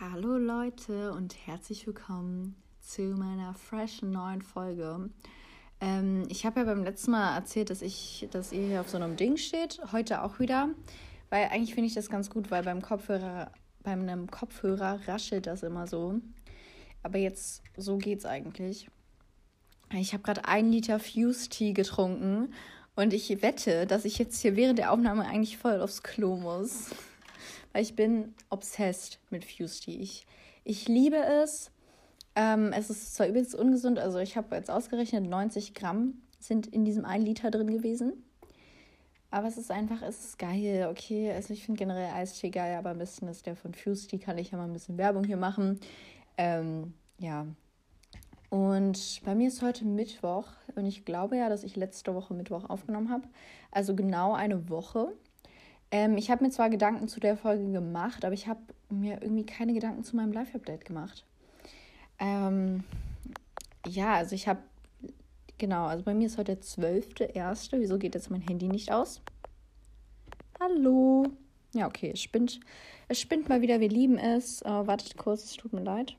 Hallo Leute und herzlich willkommen zu meiner freshen neuen Folge. Ähm, ich habe ja beim letzten Mal erzählt, dass ich, dass ihr hier auf so einem Ding steht. Heute auch wieder, weil eigentlich finde ich das ganz gut, weil beim Kopfhörer, bei einem Kopfhörer raschelt das immer so. Aber jetzt so geht's eigentlich. Ich habe gerade einen Liter Fuse Tea getrunken und ich wette, dass ich jetzt hier während der Aufnahme eigentlich voll aufs Klo muss weil ich bin obsessed mit Fuse Tea. Ich, ich liebe es. Ähm, es ist zwar übelst ungesund, also ich habe jetzt ausgerechnet, 90 Gramm sind in diesem 1 Liter drin gewesen. Aber es ist einfach, es ist geil, okay. Also ich finde generell Eistee geil, aber am besten ist der von Fuse Tea, kann ich ja mal ein bisschen Werbung hier machen. Ähm, ja. Und bei mir ist heute Mittwoch und ich glaube ja, dass ich letzte Woche Mittwoch aufgenommen habe. Also genau eine Woche. Ähm, ich habe mir zwar Gedanken zu der Folge gemacht, aber ich habe mir irgendwie keine Gedanken zu meinem Live-Update gemacht. Ähm, ja, also ich habe, genau, also bei mir ist heute der 12.1. Wieso geht jetzt mein Handy nicht aus? Hallo. Ja, okay, es spinnt. Es spinnt mal wieder, wir lieben es. Oh, wartet kurz, es tut mir leid.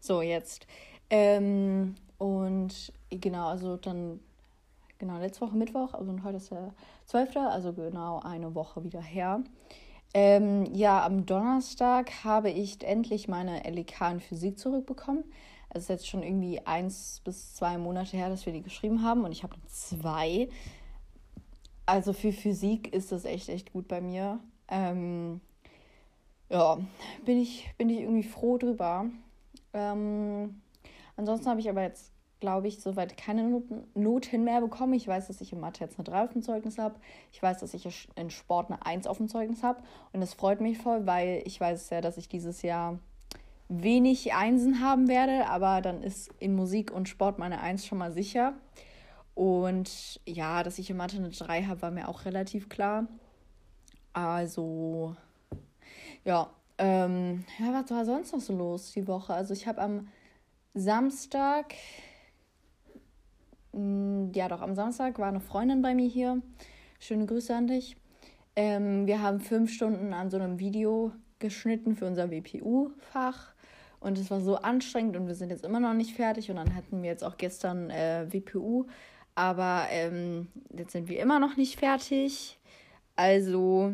So, jetzt. Ähm, und genau, also dann genau, letzte Woche Mittwoch, also heute ist der 12., also genau eine Woche wieder her. Ähm, ja, am Donnerstag habe ich endlich meine LEK in Physik zurückbekommen. Es ist jetzt schon irgendwie eins bis zwei Monate her, dass wir die geschrieben haben und ich habe zwei. Also für Physik ist das echt, echt gut bei mir. Ähm, ja, bin ich, bin ich irgendwie froh drüber. Ähm, ansonsten habe ich aber jetzt glaube ich, soweit keine Noten, Noten mehr bekommen. Ich weiß, dass ich in Mathe jetzt eine 3 auf dem Zeugnis habe. Ich weiß, dass ich in Sport eine 1 auf dem Zeugnis habe. Und das freut mich voll, weil ich weiß ja, dass ich dieses Jahr wenig Einsen haben werde. Aber dann ist in Musik und Sport meine 1 schon mal sicher. Und ja, dass ich in Mathe eine 3 habe, war mir auch relativ klar. Also, ja. Ähm, ja, was war sonst noch so los die Woche? Also ich habe am Samstag ja, doch, am Samstag war eine Freundin bei mir hier. Schöne Grüße an dich. Ähm, wir haben fünf Stunden an so einem Video geschnitten für unser WPU-Fach. Und es war so anstrengend und wir sind jetzt immer noch nicht fertig. Und dann hatten wir jetzt auch gestern äh, WPU. Aber ähm, jetzt sind wir immer noch nicht fertig. Also,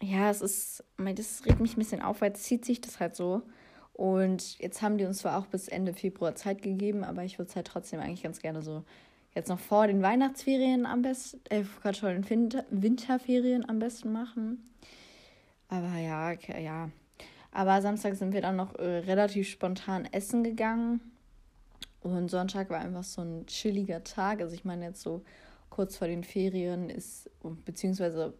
ja, es ist, das regt mich ein bisschen auf, weil es zieht sich das halt so. Und jetzt haben die uns zwar auch bis Ende Februar Zeit gegeben, aber ich würde es halt trotzdem eigentlich ganz gerne so jetzt noch vor den Weihnachtsferien am besten, äh, Gott, den Winter, Winterferien am besten machen. Aber ja, ja. Aber Samstag sind wir dann noch äh, relativ spontan essen gegangen. Und Sonntag war einfach so ein chilliger Tag. Also ich meine jetzt so kurz vor den Ferien ist, beziehungsweise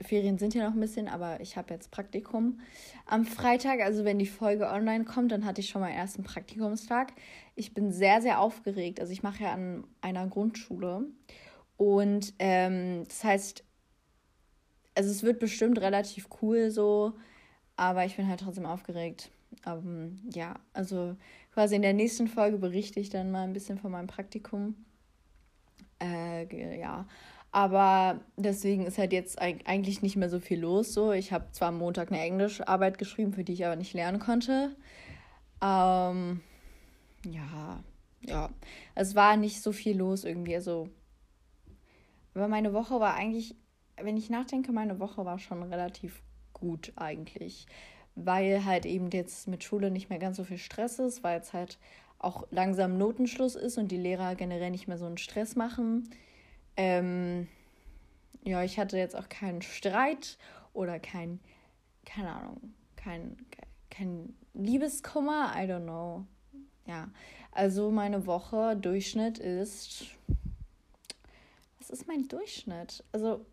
Ferien sind ja noch ein bisschen, aber ich habe jetzt Praktikum am Freitag. Also wenn die Folge online kommt, dann hatte ich schon mal ersten Praktikumstag. Ich bin sehr, sehr aufgeregt. Also ich mache ja an einer Grundschule. Und ähm, das heißt, also es wird bestimmt relativ cool so, aber ich bin halt trotzdem aufgeregt. Um, ja, also quasi in der nächsten Folge berichte ich dann mal ein bisschen von meinem Praktikum. Äh, ja, aber deswegen ist halt jetzt eigentlich nicht mehr so viel los. So, ich habe zwar am Montag eine Englischarbeit geschrieben, für die ich aber nicht lernen konnte. Ähm, ja, ja. Es war nicht so viel los irgendwie. Also, aber meine Woche war eigentlich, wenn ich nachdenke, meine Woche war schon relativ gut eigentlich. Weil halt eben jetzt mit Schule nicht mehr ganz so viel Stress ist, weil jetzt halt auch langsam Notenschluss ist und die Lehrer generell nicht mehr so einen Stress machen. Ähm, ja, ich hatte jetzt auch keinen Streit oder kein, keine Ahnung, kein, kein Liebeskummer, I don't know. Ja, also meine Woche Durchschnitt ist. Was ist mein Durchschnitt? Also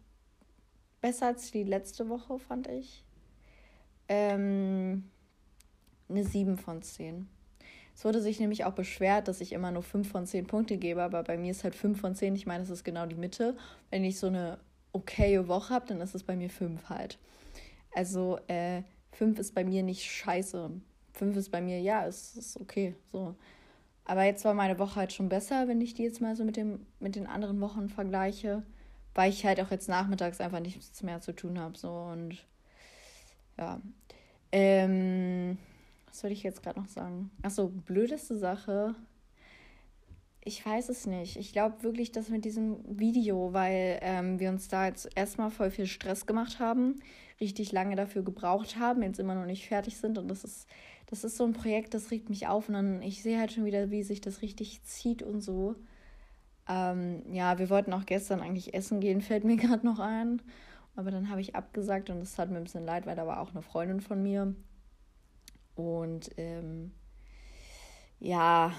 besser als die letzte Woche, fand ich. Ähm, eine 7 von 10. Es wurde sich nämlich auch beschwert, dass ich immer nur 5 von 10 Punkte gebe, aber bei mir ist halt 5 von 10. Ich meine, das ist genau die Mitte. Wenn ich so eine okaye Woche habe, dann ist es bei mir 5 halt. Also äh, 5 ist bei mir nicht scheiße. 5 ist bei mir, ja, es ist okay. So. Aber jetzt war meine Woche halt schon besser, wenn ich die jetzt mal so mit, dem, mit den anderen Wochen vergleiche. weil ich halt auch jetzt nachmittags einfach nichts mehr zu tun habe. So und ja. Ähm, was soll ich jetzt gerade noch sagen? Achso, blödeste Sache. Ich weiß es nicht. Ich glaube wirklich, dass mit diesem Video, weil ähm, wir uns da jetzt erstmal voll viel Stress gemacht haben, richtig lange dafür gebraucht haben, jetzt immer noch nicht fertig sind. Und das ist, das ist so ein Projekt, das regt mich auf. Und dann, ich sehe halt schon wieder, wie sich das richtig zieht und so. Ähm, ja, wir wollten auch gestern eigentlich essen gehen, fällt mir gerade noch ein. Aber dann habe ich abgesagt und es hat mir ein bisschen leid, weil da war auch eine Freundin von mir. Und ähm, ja,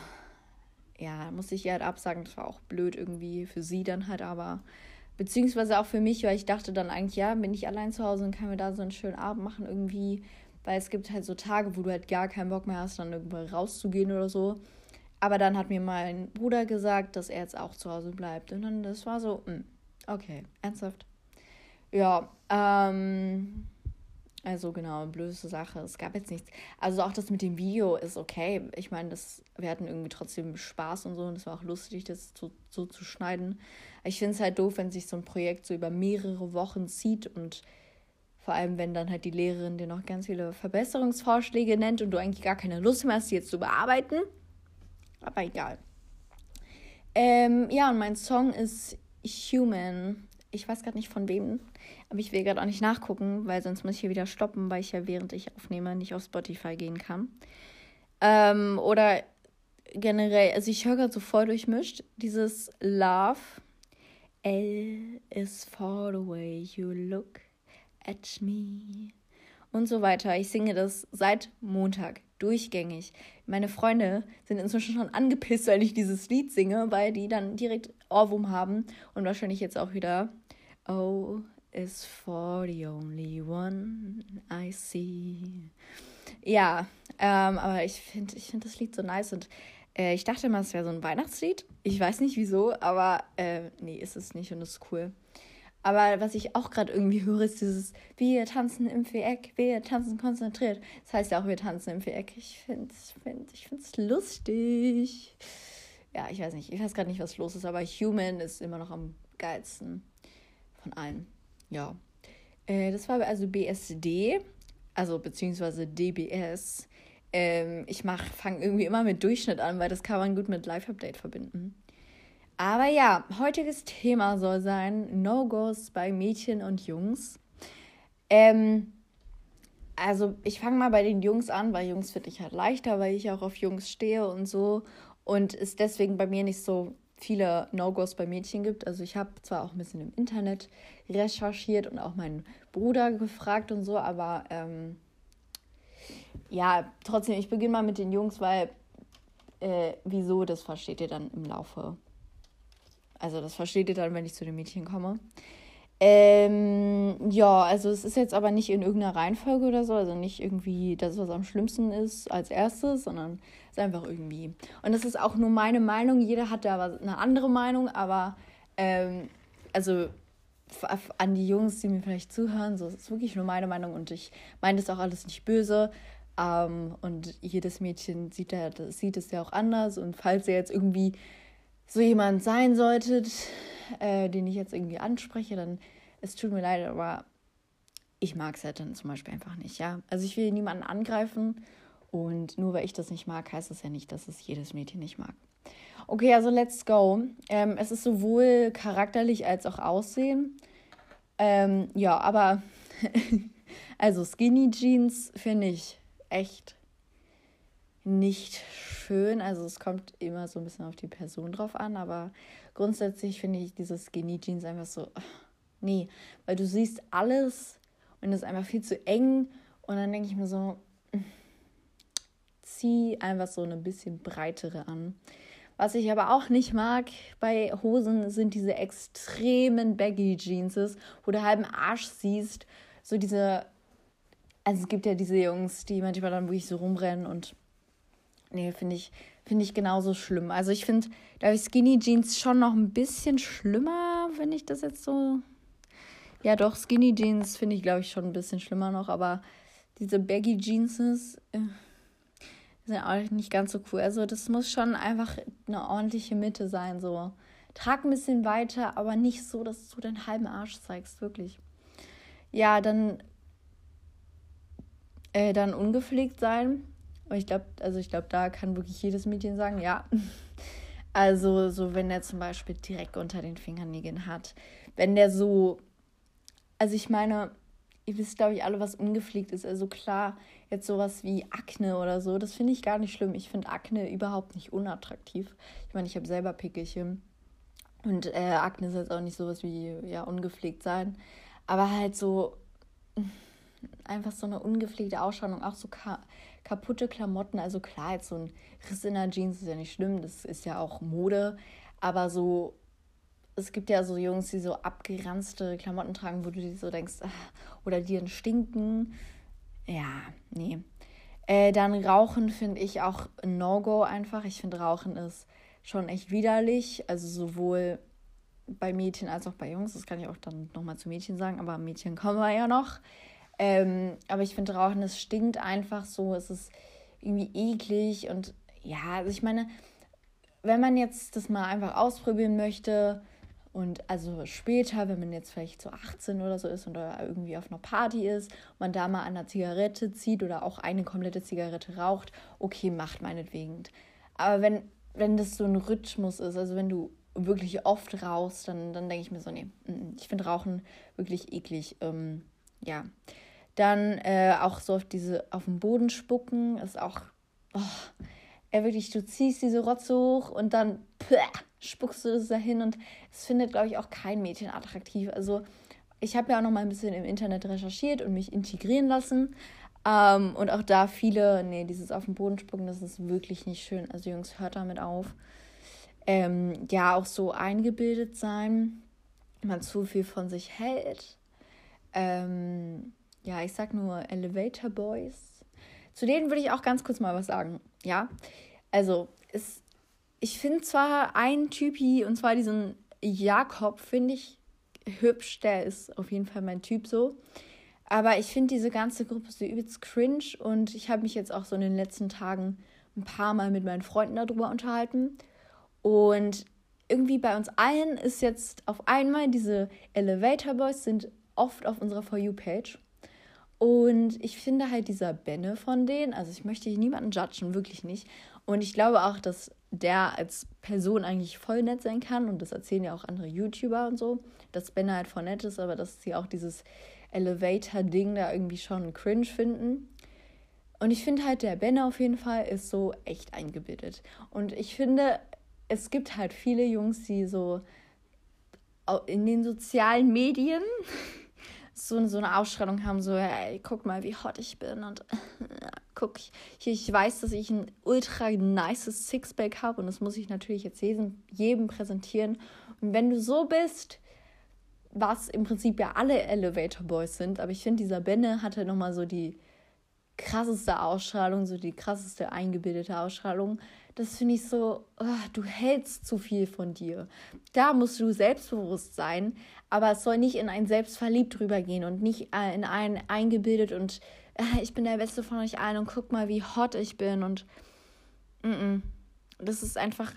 ja, musste ich ihr halt absagen. Das war auch blöd irgendwie für sie dann halt, aber beziehungsweise auch für mich, weil ich dachte dann eigentlich, ja, bin ich allein zu Hause und kann mir da so einen schönen Abend machen irgendwie, weil es gibt halt so Tage, wo du halt gar keinen Bock mehr hast, dann irgendwo rauszugehen oder so. Aber dann hat mir mein Bruder gesagt, dass er jetzt auch zu Hause bleibt. Und dann, das war so, mh, hm, okay, ernsthaft. Ja, ähm, also genau, blödeste Sache. Es gab jetzt nichts. Also auch das mit dem Video ist okay. Ich meine, das, wir hatten irgendwie trotzdem Spaß und so und es war auch lustig, das so, so zu schneiden. Ich finde es halt doof, wenn sich so ein Projekt so über mehrere Wochen zieht und vor allem, wenn dann halt die Lehrerin dir noch ganz viele Verbesserungsvorschläge nennt und du eigentlich gar keine Lust mehr hast, die jetzt zu bearbeiten. Aber egal. Ähm, ja, und mein Song ist Human. Ich weiß gerade nicht von wem. Aber ich will gerade auch nicht nachgucken, weil sonst muss ich hier wieder stoppen, weil ich ja während ich aufnehme nicht auf Spotify gehen kann. Ähm, oder generell, also ich höre gerade so voll durchmischt, dieses Love. L is for the way you look at me. Und so weiter. Ich singe das seit Montag durchgängig. Meine Freunde sind inzwischen schon angepisst, weil ich dieses Lied singe, weil die dann direkt Ohrwurm haben und wahrscheinlich jetzt auch wieder Oh, is for the only one I see. Ja, ähm, aber ich finde ich find das Lied so nice und äh, ich dachte immer, es wäre so ein Weihnachtslied. Ich weiß nicht wieso, aber äh, nee, ist es nicht und ist cool. Aber was ich auch gerade irgendwie höre, ist dieses Wir tanzen im Viereck, wir tanzen konzentriert. Das heißt ja auch, wir tanzen im Viereck. Ich finde es find, ich find's lustig. Ja, ich weiß nicht, ich weiß gerade nicht, was los ist, aber Human ist immer noch am geilsten von allen ja. Äh, das war also BSD, also beziehungsweise DBS. Ähm, ich fange irgendwie immer mit Durchschnitt an, weil das kann man gut mit Live-Update verbinden. Aber ja, heutiges Thema soll sein No-Gos bei Mädchen und Jungs. Ähm, also ich fange mal bei den Jungs an, weil Jungs finde ich halt leichter, weil ich auch auf Jungs stehe und so. Und ist deswegen bei mir nicht so viele No-Gos bei Mädchen gibt. Also ich habe zwar auch ein bisschen im Internet recherchiert und auch meinen Bruder gefragt und so, aber ähm, ja, trotzdem, ich beginne mal mit den Jungs, weil äh, wieso, das versteht ihr dann im Laufe. Also das versteht ihr dann, wenn ich zu den Mädchen komme. Ähm, ja, also es ist jetzt aber nicht in irgendeiner Reihenfolge oder so, also nicht irgendwie das, was am schlimmsten ist als erstes, sondern ist einfach irgendwie. Und das ist auch nur meine Meinung, jeder hat da eine andere Meinung, aber ähm, also an die Jungs, die mir vielleicht zuhören, so es ist wirklich nur meine Meinung und ich meine das auch alles nicht böse. Ähm, und jedes Mädchen sieht, ja, sieht es ja auch anders. Und falls ihr jetzt irgendwie so jemand sein solltet, äh, den ich jetzt irgendwie anspreche, dann es tut mir leid, aber ich mag es halt dann zum Beispiel einfach nicht, ja. Also ich will niemanden angreifen und nur weil ich das nicht mag, heißt das ja nicht, dass es jedes Mädchen nicht mag. Okay, also let's go. Ähm, es ist sowohl charakterlich als auch Aussehen. Ähm, ja, aber also Skinny Jeans finde ich echt nicht schön. Also es kommt immer so ein bisschen auf die Person drauf an, aber grundsätzlich finde ich diese Skinny Jeans einfach so, nee, weil du siehst alles und es ist einfach viel zu eng und dann denke ich mir so, zieh einfach so eine bisschen breitere an. Was ich aber auch nicht mag bei Hosen sind diese extremen Baggy Jeans, wo du halben Arsch siehst. So diese, also es gibt ja diese Jungs, die manchmal dann wirklich so rumrennen und nee, finde ich, finde ich genauso schlimm. Also ich finde, da ich Skinny Jeans schon noch ein bisschen schlimmer, wenn ich das jetzt so. Ja, doch, Skinny Jeans finde ich, glaube ich, schon ein bisschen schlimmer noch, aber diese Baggy Jeans äh, sind auch nicht ganz so cool. Also das muss schon einfach eine ordentliche Mitte sein, so. trag ein bisschen weiter, aber nicht so, dass du deinen halben Arsch zeigst, wirklich. Ja, dann, äh, dann ungepflegt sein. Und ich glaube, also ich glaube, da kann wirklich jedes Mädchen sagen, ja. Also, so wenn der zum Beispiel direkt unter den Fingernägeln hat. Wenn der so, also ich meine, ihr wisst, glaube ich, alle, was ungepflegt ist. Also klar, jetzt sowas wie Akne oder so, das finde ich gar nicht schlimm. Ich finde Akne überhaupt nicht unattraktiv. Ich meine, ich habe selber Pickelchen. Und äh, Akne ist jetzt auch nicht sowas wie, ja, ungepflegt sein. Aber halt so, einfach so eine ungepflegte Ausstrahlung, auch so ka kaputte Klamotten. Also klar, jetzt so ein Riss in der Jeans ist ja nicht schlimm, das ist ja auch Mode. Aber so es gibt ja so Jungs, die so abgeranzte Klamotten tragen, wo du dir so denkst, ach, oder die dann stinken. Ja, nee. Äh, dann Rauchen finde ich auch ein No-Go einfach. Ich finde Rauchen ist schon echt widerlich. Also sowohl bei Mädchen als auch bei Jungs. Das kann ich auch dann nochmal zu Mädchen sagen, aber Mädchen kommen wir ja noch. Ähm, aber ich finde Rauchen, es stinkt einfach so. Es ist irgendwie eklig und ja, also ich meine, wenn man jetzt das mal einfach ausprobieren möchte, und also später, wenn man jetzt vielleicht so 18 oder so ist und irgendwie auf einer Party ist, man da mal an einer Zigarette zieht oder auch eine komplette Zigarette raucht, okay, macht meinetwegen. Aber wenn, wenn das so ein Rhythmus ist, also wenn du wirklich oft rauchst, dann, dann denke ich mir so, nee, ich finde Rauchen wirklich eklig. Ähm, ja. Dann äh, auch so auf diese, auf den Boden spucken, ist auch, oh, ja wirklich, du ziehst diese Rotze hoch und dann, pah, spuckst du das dahin und es findet, glaube ich, auch kein Mädchen attraktiv. Also ich habe ja auch noch mal ein bisschen im Internet recherchiert und mich integrieren lassen. Ähm, und auch da viele, nee, dieses auf den Boden spucken, das ist wirklich nicht schön. Also Jungs, hört damit auf. Ähm, ja, auch so eingebildet sein, wenn man zu viel von sich hält. Ähm, ja, ich sag nur Elevator Boys. Zu denen würde ich auch ganz kurz mal was sagen. Ja, also es ich finde zwar einen Typi, und zwar diesen Jakob, finde ich hübsch. Der ist auf jeden Fall mein Typ so. Aber ich finde diese ganze Gruppe so übelst cringe und ich habe mich jetzt auch so in den letzten Tagen ein paar Mal mit meinen Freunden darüber unterhalten. Und irgendwie bei uns allen ist jetzt auf einmal diese Elevator Boys sind oft auf unserer For You-Page. Und ich finde halt dieser Benne von denen, also ich möchte hier niemanden judgen, wirklich nicht. Und ich glaube auch, dass der als Person eigentlich voll nett sein kann. Und das erzählen ja auch andere YouTuber und so, dass Ben halt voll nett ist, aber dass sie auch dieses Elevator-Ding da irgendwie schon cringe finden. Und ich finde halt, der Ben auf jeden Fall ist so echt eingebildet. Und ich finde, es gibt halt viele Jungs, die so in den sozialen Medien so, so eine Ausstrahlung haben, so, ey, guck mal, wie hot ich bin und guck, ich, ich weiß, dass ich ein ultra nices Sixpack habe und das muss ich natürlich jetzt jedem, jedem präsentieren. Und wenn du so bist, was im Prinzip ja alle Elevator Boys sind, aber ich finde, dieser Benne hatte nochmal so die krasseste Ausstrahlung, so die krasseste eingebildete Ausstrahlung. Das finde ich so, oh, du hältst zu viel von dir. Da musst du selbstbewusst sein, aber es soll nicht in ein Selbstverliebt rübergehen und nicht äh, in ein eingebildet und äh, ich bin der Beste von euch allen und guck mal, wie hot ich bin und mm -mm. das ist einfach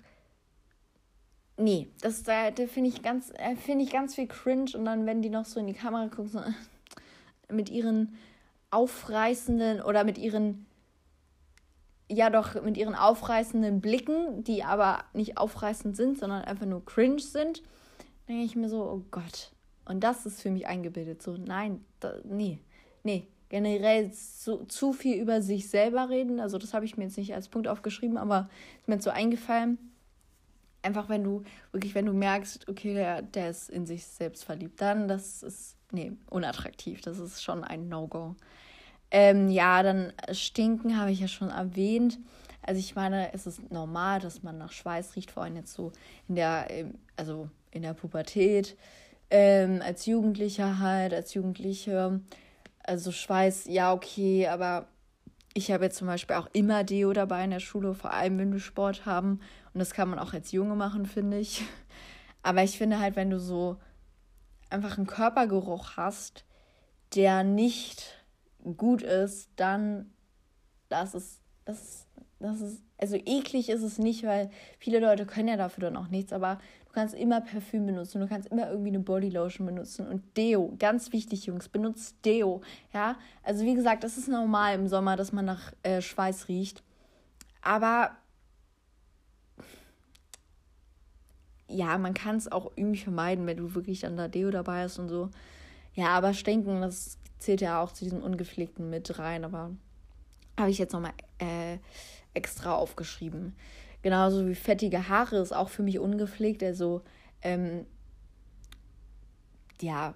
nee, das da, finde ich ganz äh, finde ich ganz viel cringe und dann wenn die noch so in die Kamera gucken so, mit ihren aufreißenden oder mit ihren ja doch mit ihren aufreißenden Blicken, die aber nicht aufreißend sind, sondern einfach nur cringe sind denke ich mir so, oh Gott. Und das ist für mich eingebildet. So, nein, da, nee, nee. Generell zu, zu viel über sich selber reden. Also, das habe ich mir jetzt nicht als Punkt aufgeschrieben, aber ist mir jetzt so eingefallen. Einfach, wenn du, wirklich, wenn du merkst, okay, der, der ist in sich selbst verliebt, dann, das ist, nee, unattraktiv. Das ist schon ein No-Go. Ähm, ja, dann Stinken habe ich ja schon erwähnt. Also ich meine, es ist normal, dass man nach Schweiß riecht, vor allem jetzt so in der, also in der Pubertät, ähm, als Jugendlicher halt, als Jugendliche. Also Schweiß, ja, okay, aber ich habe jetzt zum Beispiel auch immer Deo dabei in der Schule, vor allem wenn wir Sport haben. Und das kann man auch als Junge machen, finde ich. Aber ich finde halt, wenn du so einfach einen Körpergeruch hast, der nicht gut ist, dann das ist, das, das ist, also eklig ist es nicht, weil viele Leute können ja dafür dann auch nichts, aber kannst immer Parfüm benutzen, du kannst immer irgendwie eine Bodylotion benutzen und Deo, ganz wichtig, Jungs, benutzt Deo, ja. Also wie gesagt, das ist normal im Sommer, dass man nach äh, Schweiß riecht, aber ja, man kann es auch irgendwie vermeiden, wenn du wirklich dann da Deo dabei hast und so. Ja, aber Stinken, das zählt ja auch zu diesem Ungepflegten mit rein, aber habe ich jetzt nochmal äh, extra aufgeschrieben. Genauso wie fettige Haare ist auch für mich ungepflegt. Also, ähm, ja,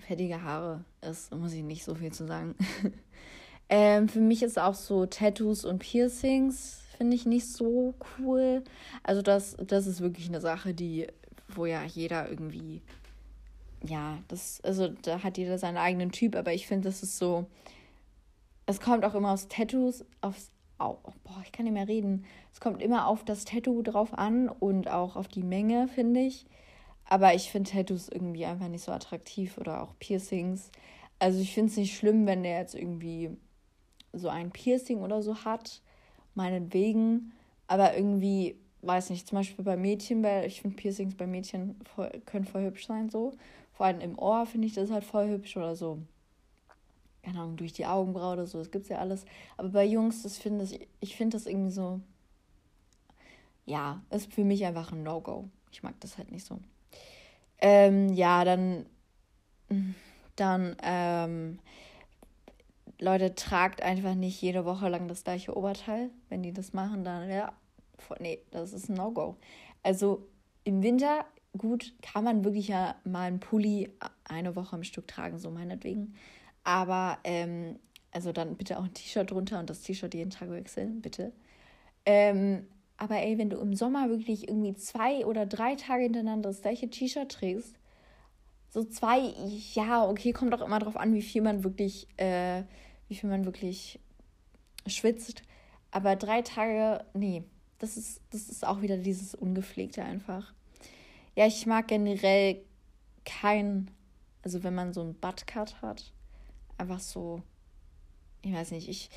fettige Haare ist, muss ich nicht so viel zu sagen. ähm, für mich ist auch so Tattoos und Piercings finde ich nicht so cool. Also das, das ist wirklich eine Sache, die, wo ja jeder irgendwie, ja, das, also da hat jeder seinen eigenen Typ, aber ich finde, das ist so, es kommt auch immer aus Tattoos, aufs, oh, boah, ich kann nicht mehr reden. Es kommt immer auf das Tattoo drauf an und auch auf die Menge, finde ich. Aber ich finde Tattoos irgendwie einfach nicht so attraktiv oder auch Piercings. Also ich finde es nicht schlimm, wenn der jetzt irgendwie so ein Piercing oder so hat meinetwegen, aber irgendwie, weiß nicht, zum Beispiel bei Mädchen, weil ich finde Piercings bei Mädchen voll, können voll hübsch sein, so. Vor allem im Ohr finde ich das halt voll hübsch oder so. Keine Ahnung, durch die Augenbraue oder so, das gibt's ja alles. Aber bei Jungs, das finde ich, ich finde das irgendwie so, ja, ist für mich einfach ein No-Go. Ich mag das halt nicht so. Ähm, ja, dann, dann, ähm, Leute, tragt einfach nicht jede Woche lang das gleiche Oberteil. Wenn die das machen, dann ja, nee, das ist ein No-Go. Also im Winter, gut, kann man wirklich ja mal einen Pulli eine Woche am Stück tragen, so meinetwegen. Aber, ähm, also dann bitte auch ein T-Shirt drunter und das T-Shirt jeden Tag wechseln, bitte. Ähm, aber ey, wenn du im Sommer wirklich irgendwie zwei oder drei Tage hintereinander das gleiche T-Shirt trägst, so zwei, ja, okay, kommt auch immer drauf an, wie viel man wirklich äh, wie viel man wirklich schwitzt. Aber drei Tage, nee, das ist, das ist auch wieder dieses Ungepflegte einfach. Ja, ich mag generell kein, also wenn man so einen Buttcut hat, einfach so, ich weiß nicht, ich,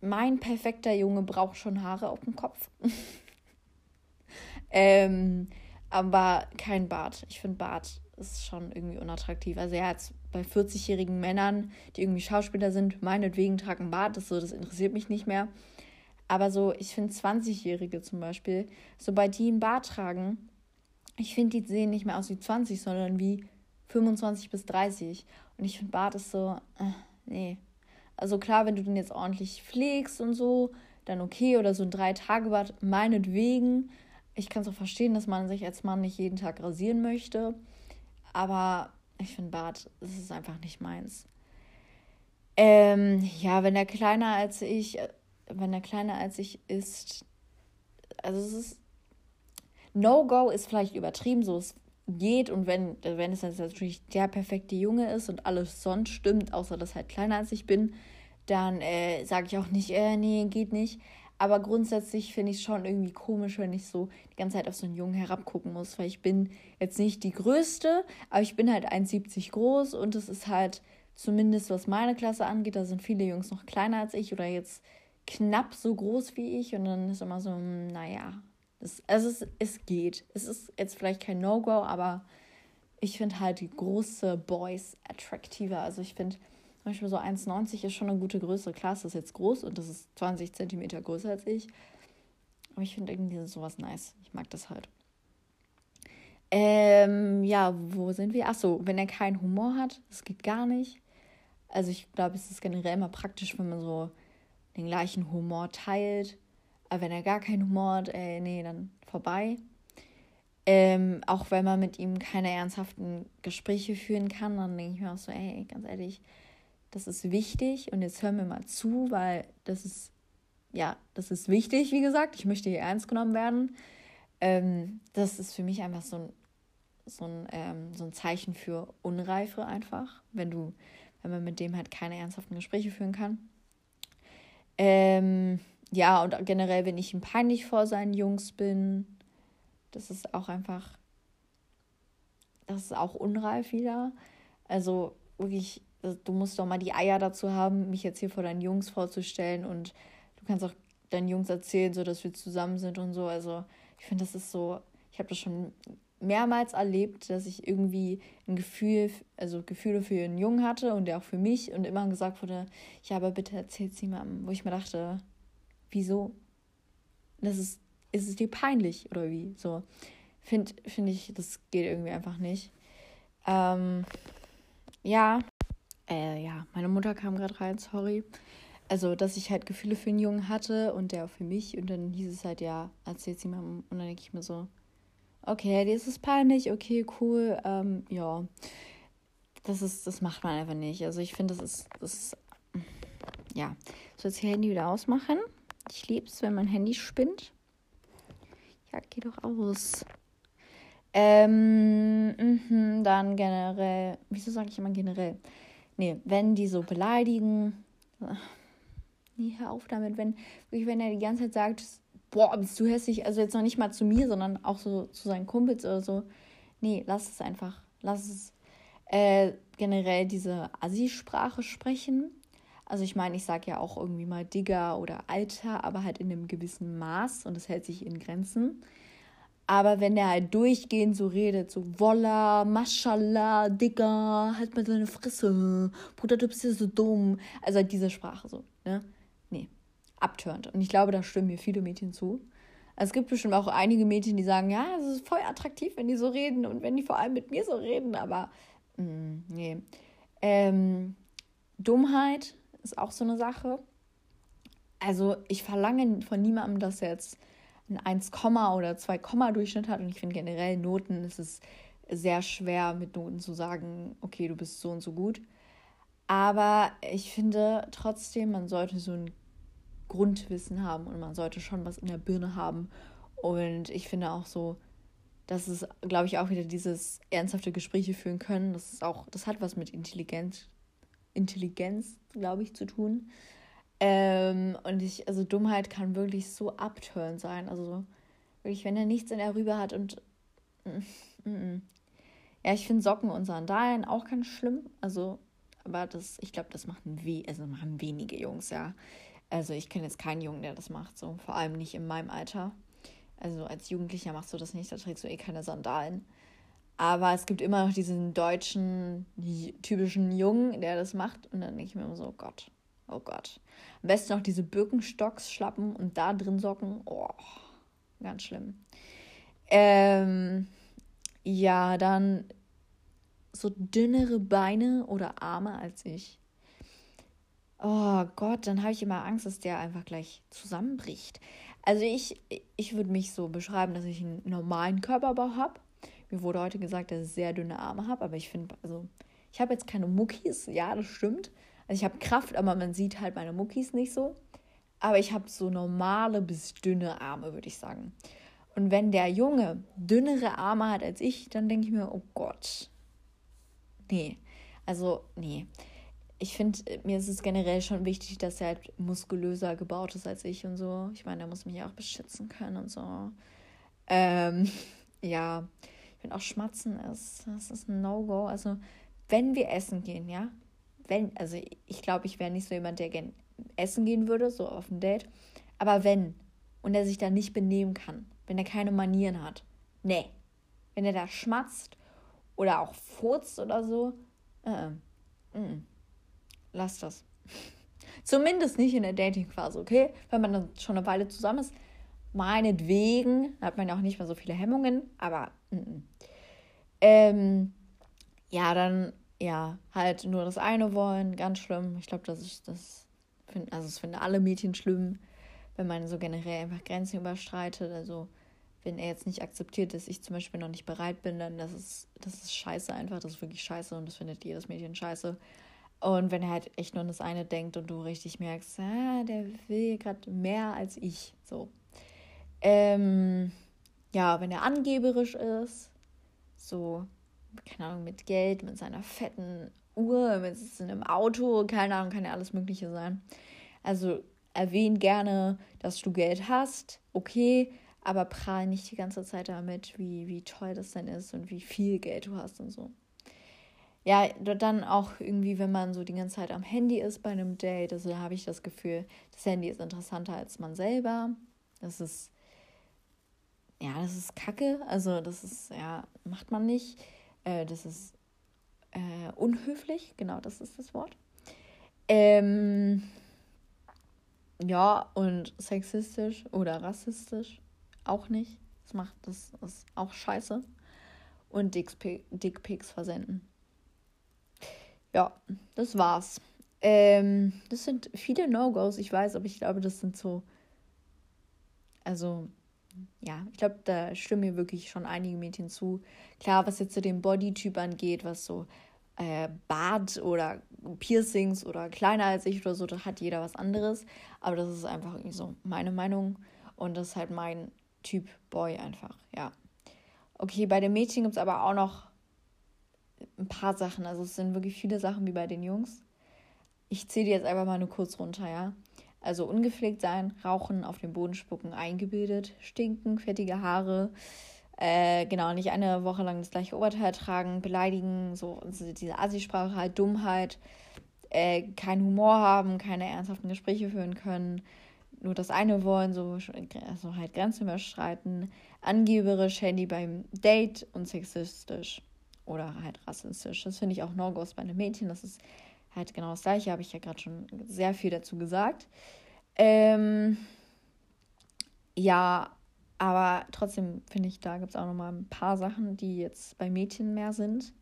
mein perfekter Junge braucht schon Haare auf dem Kopf. ähm, aber kein Bart. Ich finde Bart ist schon irgendwie unattraktiv. Also er hat bei 40-jährigen Männern, die irgendwie Schauspieler sind, meinetwegen tragen Bart, das, so, das interessiert mich nicht mehr. Aber so, ich finde 20-Jährige zum Beispiel, so bei die einen Bart tragen, ich finde, die sehen nicht mehr aus wie 20, sondern wie 25 bis 30. Und ich finde, Bart ist so, äh, nee. Also klar, wenn du den jetzt ordentlich pflegst und so, dann okay. Oder so ein Drei-Tage-Bart, meinetwegen. Ich kann es auch verstehen, dass man sich als Mann nicht jeden Tag rasieren möchte. Aber ich finde Bart, das ist einfach nicht meins. Ähm, ja, wenn er kleiner als ich, wenn er kleiner als ich ist, also es ist, No-Go ist vielleicht übertrieben, so es geht und wenn, wenn es jetzt natürlich der perfekte Junge ist und alles sonst stimmt, außer dass halt kleiner als ich bin, dann äh, sage ich auch nicht, äh, nee, geht nicht. Aber grundsätzlich finde ich es schon irgendwie komisch, wenn ich so die ganze Zeit auf so einen Jungen herabgucken muss, weil ich bin jetzt nicht die Größte, aber ich bin halt 1,70 groß und es ist halt zumindest was meine Klasse angeht, da sind viele Jungs noch kleiner als ich oder jetzt knapp so groß wie ich und dann ist immer so, hm, naja, das, also es, es geht. Es ist jetzt vielleicht kein No-Go, aber ich finde halt die große Boys attraktiver. Also ich finde zum Beispiel so 1,90 ist schon eine gute Größe. Klar, ist das jetzt groß und das ist 20 Zentimeter größer als ich. Aber ich finde irgendwie sowas nice. Ich mag das halt. Ähm, ja, wo sind wir? Achso, wenn er keinen Humor hat, das geht gar nicht. Also ich glaube, es ist generell immer praktisch, wenn man so den gleichen Humor teilt. Aber wenn er gar keinen Humor hat, ey, nee, dann vorbei. Ähm, auch wenn man mit ihm keine ernsthaften Gespräche führen kann, dann denke ich mir auch so, ey, ganz ehrlich, das ist wichtig und jetzt hören wir mal zu, weil das ist, ja, das ist wichtig, wie gesagt. Ich möchte hier ernst genommen werden. Ähm, das ist für mich einfach so ein, so, ein, ähm, so ein Zeichen für Unreife einfach, wenn du, wenn man mit dem halt keine ernsthaften Gespräche führen kann. Ähm, ja, und generell, wenn ich ihm peinlich vor seinen Jungs bin, das ist auch einfach, das ist auch unreif wieder. Also wirklich, du musst doch mal die Eier dazu haben, mich jetzt hier vor deinen Jungs vorzustellen und du kannst auch deinen Jungs erzählen, so dass wir zusammen sind und so. Also ich finde, das ist so, ich habe das schon mehrmals erlebt, dass ich irgendwie ein Gefühl, also Gefühle für einen Jungen hatte und der auch für mich und immer gesagt wurde, ja, aber bitte erzähl es niemandem, wo ich mir dachte, wieso? Das ist, ist es dir peinlich oder wie? So, finde find ich, das geht irgendwie einfach nicht. Ähm, ja, äh, ja, meine Mutter kam gerade rein, sorry. Also, dass ich halt Gefühle für einen Jungen hatte und der auch für mich und dann hieß es halt, ja, erzähl sie mal und dann denke ich mir so, okay, dir ist es peinlich, okay, cool, ähm, ja. Das ist, das macht man einfach nicht. Also ich finde, das ist, das ist, ja. So, jetzt Handy wieder ausmachen. Ich liebe es, wenn mein Handy spinnt. Ja, geh doch aus. Ähm, mh, dann generell, wieso sage ich immer generell? Nee, wenn die so beleidigen, nee, hör auf damit, wenn, wenn er die ganze Zeit sagt, boah, bist du hässlich, also jetzt noch nicht mal zu mir, sondern auch so zu seinen Kumpels oder so. Nee, lass es einfach. Lass es äh, generell diese Assi-Sprache sprechen. Also ich meine, ich sage ja auch irgendwie mal Digger oder Alter, aber halt in einem gewissen Maß und das hält sich in Grenzen. Aber wenn der halt durchgehend so redet, so Wolla, Mashallah, Digger, halt mal deine Fresse, Bruder, du bist ja so dumm. Also halt diese Sprache so, ne? Nee abturnt. Und ich glaube, da stimmen mir viele Mädchen zu. Es gibt bestimmt auch einige Mädchen, die sagen, ja, es ist voll attraktiv, wenn die so reden und wenn die vor allem mit mir so reden, aber mh, mm, nee. Ähm, Dummheit ist auch so eine Sache. Also ich verlange von niemandem, dass er jetzt ein 1, oder 2, Durchschnitt hat und ich finde generell Noten ist es sehr schwer mit Noten zu sagen, okay, du bist so und so gut. Aber ich finde trotzdem, man sollte so ein Grundwissen haben und man sollte schon was in der Birne haben. Und ich finde auch so, dass es, glaube ich, auch wieder dieses ernsthafte Gespräche führen können. Das ist auch, das hat was mit Intelligenz, Intelligenz, glaube ich, zu tun. Ähm, und ich, also Dummheit kann wirklich so abturn sein. Also wirklich, wenn er nichts in der Rübe hat und mm, mm, mm. ja, ich finde Socken und Sandalen auch ganz schlimm. Also, aber das, ich glaube, das machen we also machen wenige Jungs, ja. Also ich kenne jetzt keinen Jungen, der das macht, so vor allem nicht in meinem Alter. Also als Jugendlicher machst du das nicht, da trägst du eh keine Sandalen. Aber es gibt immer noch diesen deutschen, typischen Jungen, der das macht. Und dann denke ich mir immer so, oh Gott, oh Gott. Am besten noch diese Birkenstocks schlappen und da drin Socken. Oh, ganz schlimm. Ähm, ja, dann so dünnere Beine oder Arme als ich. Oh Gott, dann habe ich immer Angst, dass der einfach gleich zusammenbricht. Also ich, ich würde mich so beschreiben, dass ich einen normalen Körperbau habe. Mir wurde heute gesagt, dass ich sehr dünne Arme habe, aber ich finde, also ich habe jetzt keine Muckis, ja, das stimmt. Also ich habe Kraft, aber man sieht halt meine Muckis nicht so. Aber ich habe so normale bis dünne Arme, würde ich sagen. Und wenn der Junge dünnere Arme hat als ich, dann denke ich mir, oh Gott. Nee. Also, nee ich finde, mir ist es generell schon wichtig, dass er halt muskulöser gebaut ist als ich und so. Ich meine, er muss mich ja auch beschützen können und so. Ähm, ja, finde auch Schmatzen ist, das ist ein No-Go. Also, wenn wir essen gehen, ja, wenn, also ich glaube, ich wäre nicht so jemand, der gern essen gehen würde, so auf ein Date. Aber wenn, und er sich da nicht benehmen kann, wenn er keine Manieren hat, nee. Wenn er da schmatzt oder auch furzt oder so, äh, äh lass das. Zumindest nicht in der Dating-Phase, okay? Wenn man dann schon eine Weile zusammen ist, meinetwegen, hat man ja auch nicht mehr so viele Hemmungen, aber. Ähm, ja, dann ja, halt nur das eine wollen, ganz schlimm. Ich glaube, das ist das find, also das finden alle Mädchen schlimm, wenn man so generell einfach Grenzen überstreitet, also wenn er jetzt nicht akzeptiert, dass ich zum Beispiel noch nicht bereit bin, dann das ist das ist scheiße einfach, das ist wirklich scheiße und das findet jedes Mädchen scheiße. Und wenn er halt echt nur an das eine denkt und du richtig merkst, ah, der will gerade mehr als ich, so. Ähm, ja, wenn er angeberisch ist, so, keine Ahnung, mit Geld, mit seiner fetten Uhr, mit einem Auto, keine Ahnung, kann ja alles Mögliche sein. Also erwähn gerne, dass du Geld hast, okay, aber prahl nicht die ganze Zeit damit, wie, wie toll das denn ist und wie viel Geld du hast und so ja, dann auch irgendwie, wenn man so die ganze Zeit am Handy ist bei einem Date, also habe ich das Gefühl, das Handy ist interessanter als man selber. Das ist, ja, das ist Kacke. Also das ist, ja, macht man nicht. Äh, das ist äh, unhöflich, genau, das ist das Wort. Ähm, ja, und sexistisch oder rassistisch auch nicht. Das macht das ist auch scheiße. Und Dickpics versenden. Ja, das war's. Ähm, das sind viele No-Gos, ich weiß, aber ich glaube, das sind so. Also, ja, ich glaube, da stimmen mir wirklich schon einige Mädchen zu. Klar, was jetzt zu dem Bodytyp angeht, was so äh, Bart oder Piercings oder kleiner als ich oder so, da hat jeder was anderes. Aber das ist einfach irgendwie so meine Meinung und das ist halt mein Typ Boy einfach, ja. Okay, bei den Mädchen gibt es aber auch noch ein paar Sachen. Also es sind wirklich viele Sachen wie bei den Jungs. Ich zähle die jetzt einfach mal nur kurz runter, ja. Also ungepflegt sein, rauchen, auf den Boden spucken, eingebildet, stinken, fettige Haare, äh, genau, nicht eine Woche lang das gleiche Oberteil tragen, beleidigen, so diese Assi-Sprache, halt Dummheit, äh, keinen Humor haben, keine ernsthaften Gespräche führen können, nur das eine wollen, so also halt Grenzen überschreiten, angeberisch, Handy beim Date und sexistisch oder halt rassistisch. Das finde ich auch No-Gos bei einem Mädchen. Das ist halt genau das gleiche, habe ich ja gerade schon sehr viel dazu gesagt. Ähm, ja, aber trotzdem finde ich, da gibt es auch noch mal ein paar Sachen, die jetzt bei Mädchen mehr sind.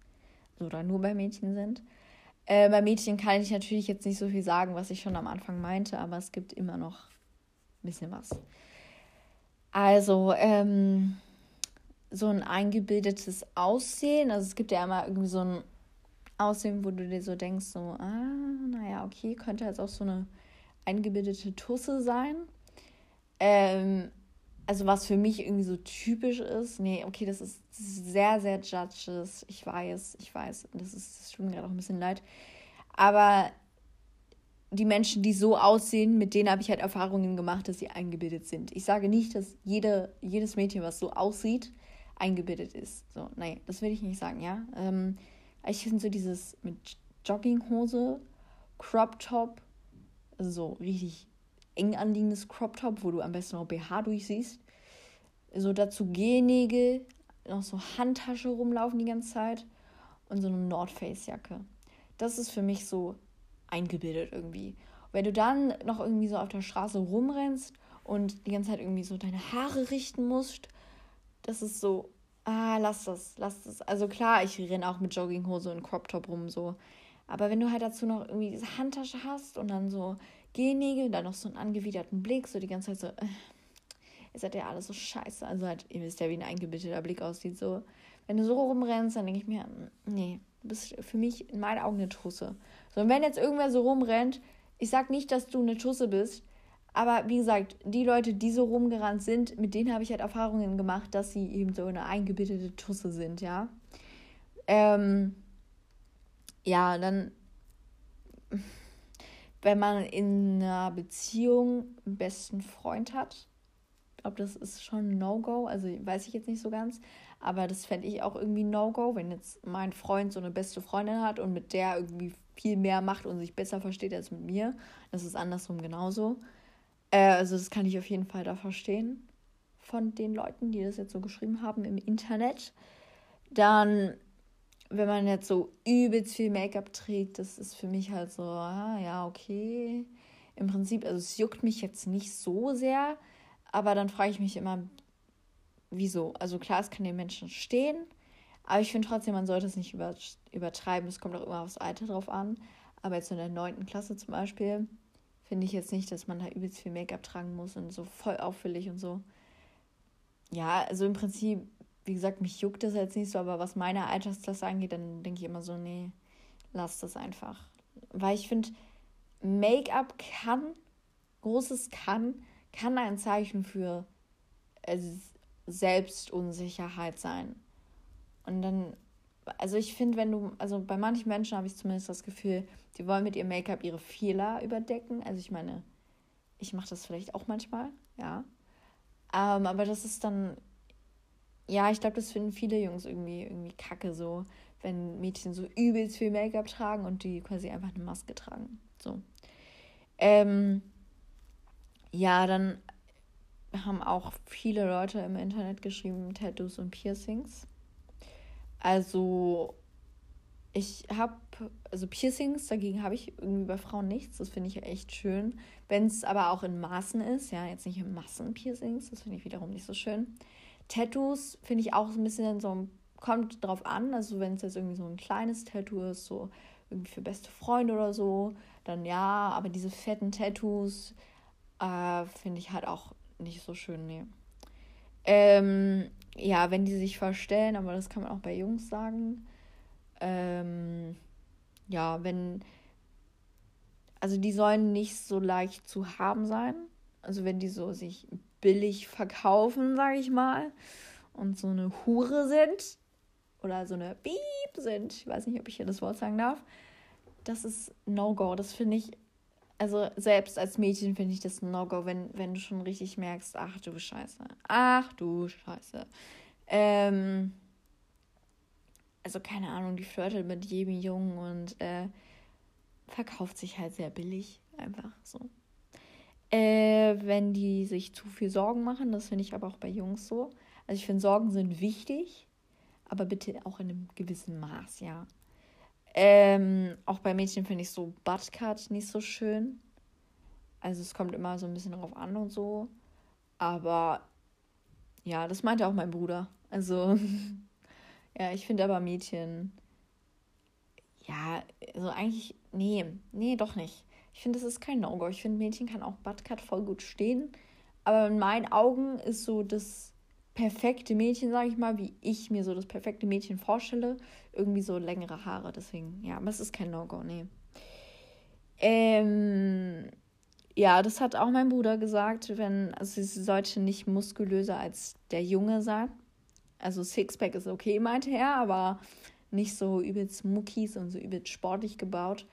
Oder nur bei Mädchen sind. Äh, bei Mädchen kann ich natürlich jetzt nicht so viel sagen, was ich schon am Anfang meinte, aber es gibt immer noch ein bisschen was. Also, ähm, so ein eingebildetes Aussehen. Also es gibt ja immer irgendwie so ein Aussehen, wo du dir so denkst, so, ah, naja, okay, könnte jetzt auch so eine eingebildete Tusse sein. Ähm, also was für mich irgendwie so typisch ist. Nee, okay, das ist sehr, sehr judges. Ich weiß, ich weiß, das ist, das tut mir gerade auch ein bisschen leid. Aber die Menschen, die so aussehen, mit denen habe ich halt Erfahrungen gemacht, dass sie eingebildet sind. Ich sage nicht, dass jede, jedes Mädchen, was so aussieht, eingebildet ist. So, nein, das will ich nicht sagen, ja. Ähm, ich finde so dieses mit Jogginghose, Crop Top, also so richtig eng anliegendes Crop Top, wo du am besten auch BH durchsiehst. So dazu Gehennägel, noch so Handtasche rumlaufen die ganze Zeit und so eine North Face Jacke. Das ist für mich so eingebildet irgendwie. wenn du dann noch irgendwie so auf der Straße rumrennst und die ganze Zeit irgendwie so deine Haare richten musst das ist so, ah, lass das, lass das. Also klar, ich renne auch mit Jogginghose und Crop Top rum, so. Aber wenn du halt dazu noch irgendwie diese Handtasche hast und dann so Gehennägel und dann noch so einen angewiderten Blick, so die ganze Zeit so, äh, ihr seid ja alles so scheiße. Also halt, ihr wisst ja, wie ein eingebildeter Blick aussieht, so. Wenn du so rumrennst, dann denke ich mir, nee, du bist für mich in meinen Augen eine Tusse. So, und wenn jetzt irgendwer so rumrennt, ich sag nicht, dass du eine Tusse bist, aber wie gesagt, die Leute, die so rumgerannt sind, mit denen habe ich halt Erfahrungen gemacht, dass sie eben so eine eingebildete Tusse sind, ja. Ähm, ja, dann, wenn man in einer Beziehung einen besten Freund hat, glaube, das ist schon ein No-Go. Also weiß ich jetzt nicht so ganz. Aber das fände ich auch irgendwie No-Go, wenn jetzt mein Freund so eine beste Freundin hat und mit der irgendwie viel mehr macht und sich besser versteht als mit mir. Das ist andersrum genauso. Äh, also das kann ich auf jeden Fall da verstehen von den Leuten, die das jetzt so geschrieben haben im Internet. Dann, wenn man jetzt so übelst viel Make-up trägt, das ist für mich halt so, ah, ja, okay. Im Prinzip, also es juckt mich jetzt nicht so sehr, aber dann frage ich mich immer, wieso? Also klar, es kann den Menschen stehen, aber ich finde trotzdem, man sollte es nicht übertreiben. Es kommt auch immer aufs Alter drauf an. Aber jetzt in der neunten Klasse zum Beispiel, finde ich jetzt nicht, dass man da übelst viel Make-up tragen muss und so voll auffällig und so. Ja, also im Prinzip, wie gesagt, mich juckt das jetzt nicht so, aber was meine Altersklasse angeht, dann denke ich immer so, nee, lass das einfach. Weil ich finde, Make-up kann, großes kann, kann ein Zeichen für äh, Selbstunsicherheit sein. Und dann also ich finde, wenn du, also bei manchen Menschen habe ich zumindest das Gefühl, die wollen mit ihrem Make-up ihre Fehler überdecken. Also ich meine, ich mache das vielleicht auch manchmal, ja. Ähm, aber das ist dann, ja, ich glaube, das finden viele Jungs irgendwie, irgendwie kacke so, wenn Mädchen so übelst viel Make-up tragen und die quasi einfach eine Maske tragen. So. Ähm, ja, dann haben auch viele Leute im Internet geschrieben, Tattoos und Piercings. Also ich habe, also Piercings, dagegen habe ich irgendwie bei Frauen nichts. Das finde ich echt schön. Wenn es aber auch in Maßen ist, ja, jetzt nicht in Massen-Piercings, das finde ich wiederum nicht so schön. Tattoos finde ich auch so ein bisschen so, kommt drauf an. Also wenn es jetzt irgendwie so ein kleines Tattoo ist, so irgendwie für beste Freunde oder so, dann ja, aber diese fetten Tattoos äh, finde ich halt auch nicht so schön, nee. Ähm, ja, wenn die sich verstellen, aber das kann man auch bei Jungs sagen. Ähm, ja, wenn. Also die sollen nicht so leicht zu haben sein. Also wenn die so sich billig verkaufen, sage ich mal, und so eine Hure sind oder so eine Beep sind, ich weiß nicht, ob ich hier das Wort sagen darf, das ist No-Go. Das finde ich also selbst als Mädchen finde ich das ein No-Go, wenn, wenn du schon richtig merkst, ach du Scheiße, ach du Scheiße. Ähm, also keine Ahnung, die flirtet mit jedem Jungen und äh, verkauft sich halt sehr billig, einfach so. Äh, wenn die sich zu viel Sorgen machen, das finde ich aber auch bei Jungs so. Also ich finde, Sorgen sind wichtig, aber bitte auch in einem gewissen Maß, ja. Ähm, auch bei Mädchen finde ich so Buttcut nicht so schön. Also es kommt immer so ein bisschen darauf an und so. Aber ja, das meinte auch mein Bruder. Also ja, ich finde aber Mädchen. Ja, also eigentlich. Nee, nee, doch nicht. Ich finde, das ist kein No-Go. Ich finde, Mädchen kann auch Buttcut voll gut stehen. Aber in meinen Augen ist so das perfekte Mädchen, sage ich mal, wie ich mir so das perfekte Mädchen vorstelle, irgendwie so längere Haare. Deswegen, ja, aber es ist kein No-Go, nee. Ähm, ja, das hat auch mein Bruder gesagt, wenn, also sie sollte nicht muskulöser als der Junge sein. Also Sixpack ist okay, meinte er, aber nicht so übelst muckis und so übelst sportlich gebaut.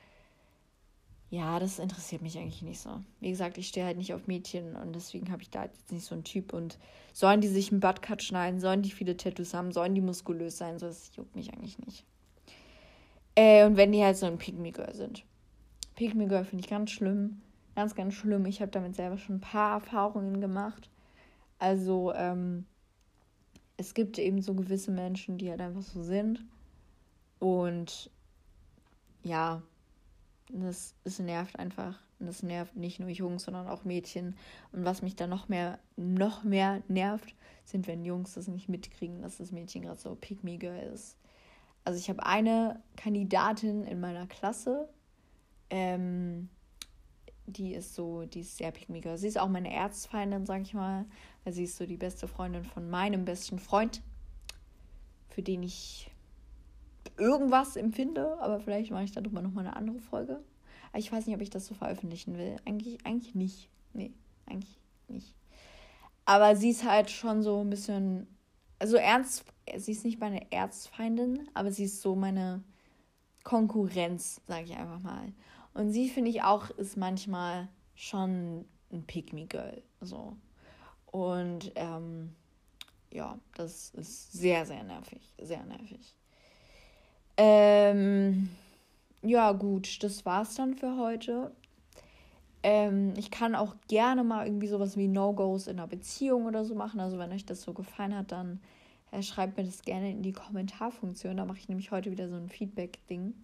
Ja, das interessiert mich eigentlich nicht so. Wie gesagt, ich stehe halt nicht auf Mädchen und deswegen habe ich da jetzt nicht so einen Typ. Und sollen die sich einen Buttcut schneiden, sollen die viele Tattoos haben, sollen die muskulös sein, so das juckt mich eigentlich nicht. Äh, und wenn die halt so ein Pygmy Girl sind. Pygmy Girl finde ich ganz schlimm. Ganz, ganz schlimm. Ich habe damit selber schon ein paar Erfahrungen gemacht. Also, ähm, es gibt eben so gewisse Menschen, die halt einfach so sind. Und ja, das, das nervt einfach. Und das nervt nicht nur Jungs, sondern auch Mädchen. Und was mich dann noch mehr, noch mehr nervt, sind, wenn Jungs das nicht mitkriegen, dass das Mädchen gerade so Pygmy Girl ist. Also ich habe eine Kandidatin in meiner Klasse, ähm, die ist so, die ist sehr Pygmy Girl. Sie ist auch meine Erzfeindin, sag ich mal, weil sie ist so die beste Freundin von meinem besten Freund, für den ich irgendwas empfinde, aber vielleicht mache ich darüber nochmal eine andere Folge. Ich weiß nicht, ob ich das so veröffentlichen will. Eigentlich, eigentlich nicht. Nee, eigentlich nicht. Aber sie ist halt schon so ein bisschen, also ernst, sie ist nicht meine Erzfeindin, aber sie ist so meine Konkurrenz, sage ich einfach mal. Und sie, finde ich auch, ist manchmal schon ein Pick-me-Girl. So. Und ähm, ja, das ist sehr, sehr nervig. Sehr nervig. Ähm, ja, gut, das war's dann für heute. Ähm, ich kann auch gerne mal irgendwie sowas wie No-Gos in einer Beziehung oder so machen. Also, wenn euch das so gefallen hat, dann äh, schreibt mir das gerne in die Kommentarfunktion. Da mache ich nämlich heute wieder so ein Feedback-Ding.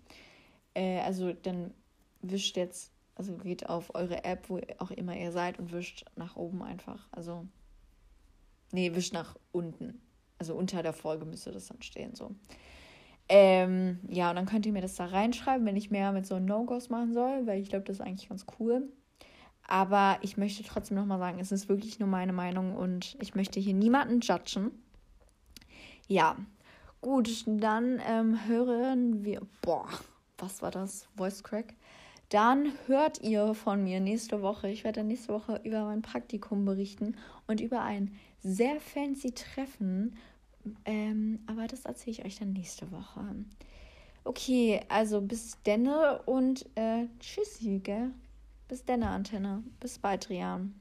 Äh, also, dann wischt jetzt, also geht auf eure App, wo auch immer ihr seid, und wischt nach oben einfach. Also, nee, wischt nach unten. Also, unter der Folge müsste das dann stehen, so. Ähm, ja, und dann könnt ihr mir das da reinschreiben, wenn ich mehr mit so No-Gos machen soll, weil ich glaube, das ist eigentlich ganz cool. Aber ich möchte trotzdem nochmal sagen, es ist wirklich nur meine Meinung und ich möchte hier niemanden judgen. Ja, gut, dann ähm, hören wir. Boah, was war das? Voice Crack. Dann hört ihr von mir nächste Woche. Ich werde nächste Woche über mein Praktikum berichten und über ein sehr fancy Treffen ähm, aber das erzähle ich euch dann nächste Woche. Okay, also bis denne und äh, tschüssi, gell? Bis denne, Antenne. Bis bald, Rian.